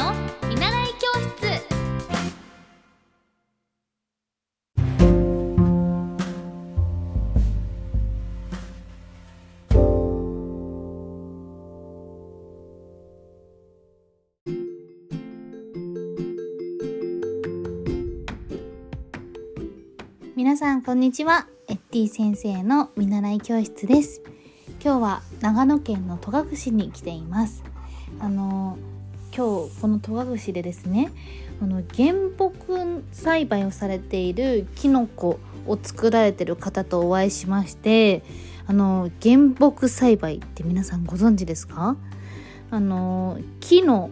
の見習い教室。皆さんこんにちは。エッティ先生の見習い教室です。今日は長野県の戸隠に来ています。あの今日この戸隠でですねあの原木栽培をされているキノコを作られてる方とお会いしましてあの原木栽培って皆さんご存知ですか？あの木の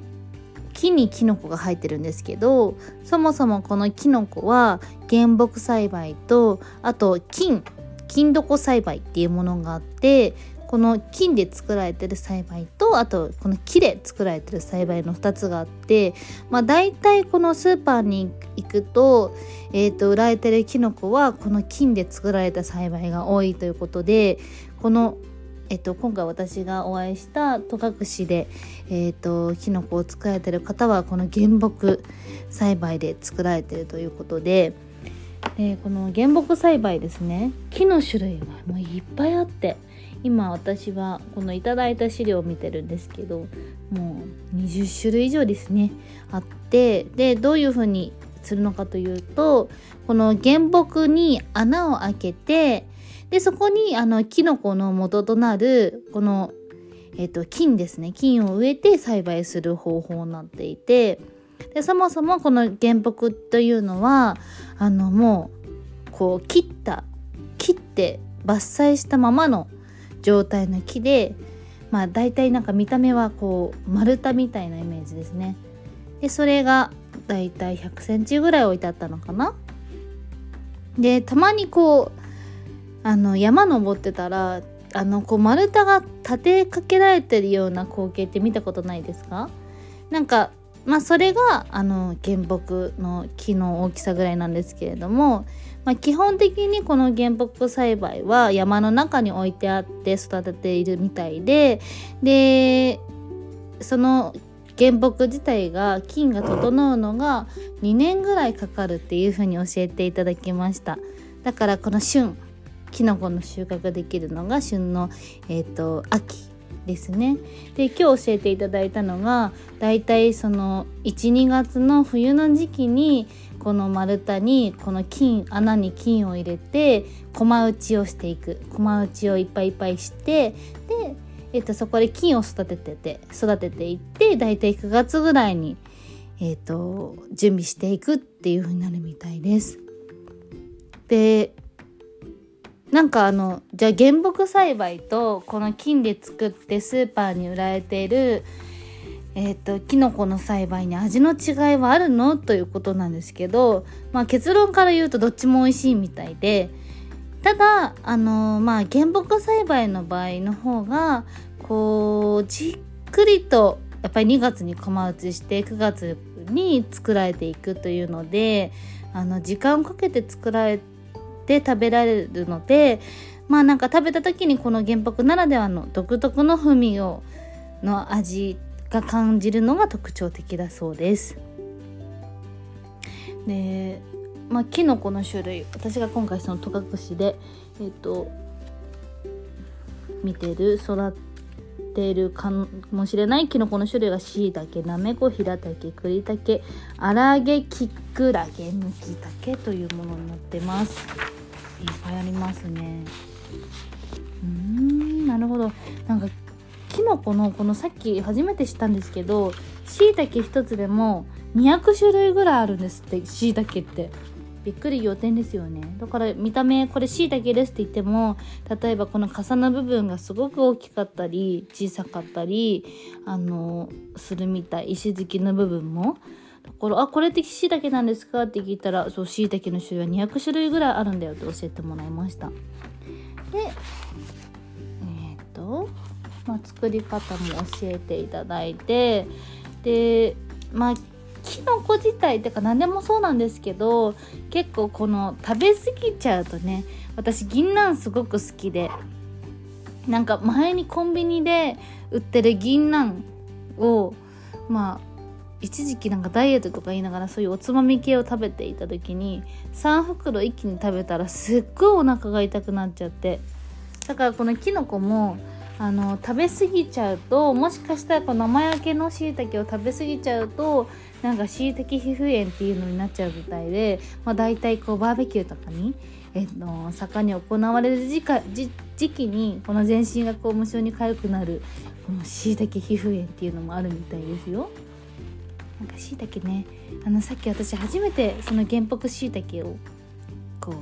木にキノコが生えてるんですけどそもそもこのキノコは原木栽培とあと金金床栽培っていうものがあってこの金で作られてる栽培とあとこの木で作られてる栽培の2つがあって、まあ、大体このスーパーに行くと,、えー、と売られてるキノコはこの金で作られた栽培が多いということでこのえっと、今回私がお会いした戸隠で、えっと、キノコを作られてる方はこの原木栽培で作られてるということででこの原木栽培ですね木の種類がもういっぱいあって今私はこのいただいた資料を見てるんですけどもう20種類以上ですねあってでどういうふうにするのかというとこの原木に穴を開けてでそこにあのキノコの元となるこの、えーと、菌ですね菌を植えて栽培する方法になっていてでそもそもこの原木というのはあのもうこう切った切って伐採したままの状態の木でまあ大体なんか見た目はこう丸太みたいなイメージですね。でそれがだいたい100センチぐらい置いてあったのかな。でたまにこうあの山登ってたらあのこう丸太が立てかけられてるような光景って見たことないですか？なんかまあそれがあの原木の木の大きさぐらいなんですけれどもまあ、基本的にこの原木栽培は山の中に置いてあって育てているみたいででその原木自体が菌が整うのが2年ぐらいかかるっていうふうに教えていただきました。だからこの旬きのこの収穫できるのが旬の、えーと、秋。ですねで今日教えていただいたのがだいたいその12月の冬の時期にこの丸太にこの金穴に金を入れて駒打ちをしていく駒打ちをいっぱいいっぱいしてで、えっと、そこで金を育ててて育てていってだいたい9月ぐらいに、えっと、準備していくっていう風になるみたいです。でなんかあのじゃあ原木栽培とこの金で作ってスーパーに売られているえーと、キノコの栽培に味の違いはあるの？ということなんですけど、まあ、結論から言うとどっちも美味しいみたいでただあのまあ原木栽培の場合の方がこうじっくりとやっぱり2月に駒打ちして9月に作られていくというのであの時間をかけて作られて食べられるのでまあなんか食べた時にこの原木ならではの独特の風味をの味が感じるのが特徴的だそうです。でまあ、キノコの種類私が今回その戸隠で、えーと、見てる育ってるかもしれないキノコの種類がしいたけなめこひらたけくりたけあらげきくらげむきたけというものになってますいっぱいありますね。うんなるほど。なんかきのこのこのさっき初めて知ったんですけどしいたけ一つでも200種類ぐらいあるんですってしいたけって。びっくり仰天ですよね。だから見た目これしいたけですって言っても例えばこの傘の部分がすごく大きかったり小さかったりあのするみたい。石突きの部分もだから「あこれってしいたけなんですか?」って聞いたらそうしいたけの種類は200種類ぐらいあるんだよって教えてもらいましたでえー、っとまあ、作り方も教えていただいてでまあきのこ自体っていうか何でもそうなんですけど結構この食べ過ぎちゃうとね私銀杏すごく好きでなんか前にコンビニで売ってる銀杏をまあ一時期なんかダイエットとか言いながらそういうおつまみ系を食べていた時に3袋一気に食べたらすっごいお腹が痛くなっちゃってだからこのきのこもあの食べ過ぎちゃうともしかしたらこの生焼けのしいたけを食べ過ぎちゃうとなんかしいたけ皮膚炎っていうのになっちゃうみたいで、まあ、大体こうバーベキューとかに、えっと、盛んに行われる時時期にこの全身がこう無性に痒くなるこのしいたけ皮膚炎っていうのもあるみたいですよ。なんかしいたけね。あのさっき私初めてその原木しいたけをこ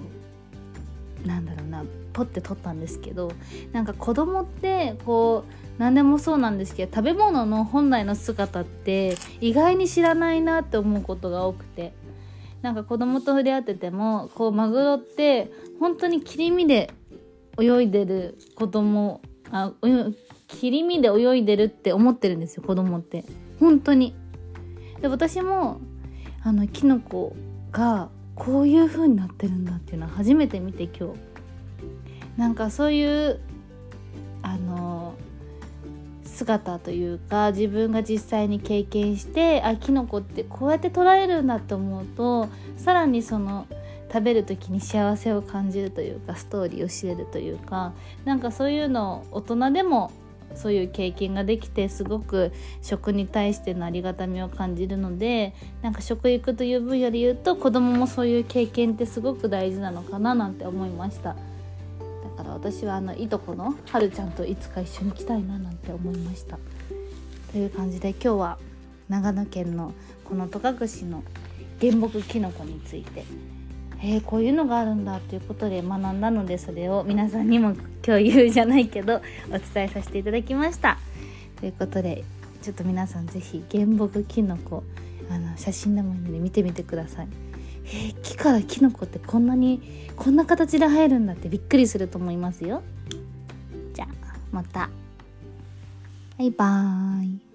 うなんだろうなポッて取ったんですけどなんか子供ってこう何でもそうなんですけど食べ物の本来の姿って意外に知らないなって思うことが多くて。なんか子供と触れ合っててもこうマグロって本当に切り身で泳いでる子供あ切り身で泳いでるって思ってるんですよ子供って。本当に。で私もあのキノコがこういう風になってるんだっていうのは初めて見て今日。なんかそういうあの姿というか自分が実際に経験してあキノコってこうやって捉えるんだって思うとさらにその食べる時に幸せを感じるというかストーリーを知れるというかなんかそういうのを大人でもそういう経験ができてすごく食に対してのありがたみを感じるのでなんか食育という分野で言うと子供もそういう経験ってすごく大事なのかななんて思いました。だから私はあのいとこのはるちゃんといつか一緒に来たいななんて思いましたという感じで今日は長野県のこの戸隠の原木きのこについてえー、こういうのがあるんだということで学んだのでそれを皆さんにも共有じゃないけどお伝えさせていただきました。ということでちょっと皆さん是非原木きのこあの写真でもいいので見てみてください。えー、木からキノコってこんなにこんな形で生えるんだってびっくりすると思いますよ。じゃあまた。バイバーイ。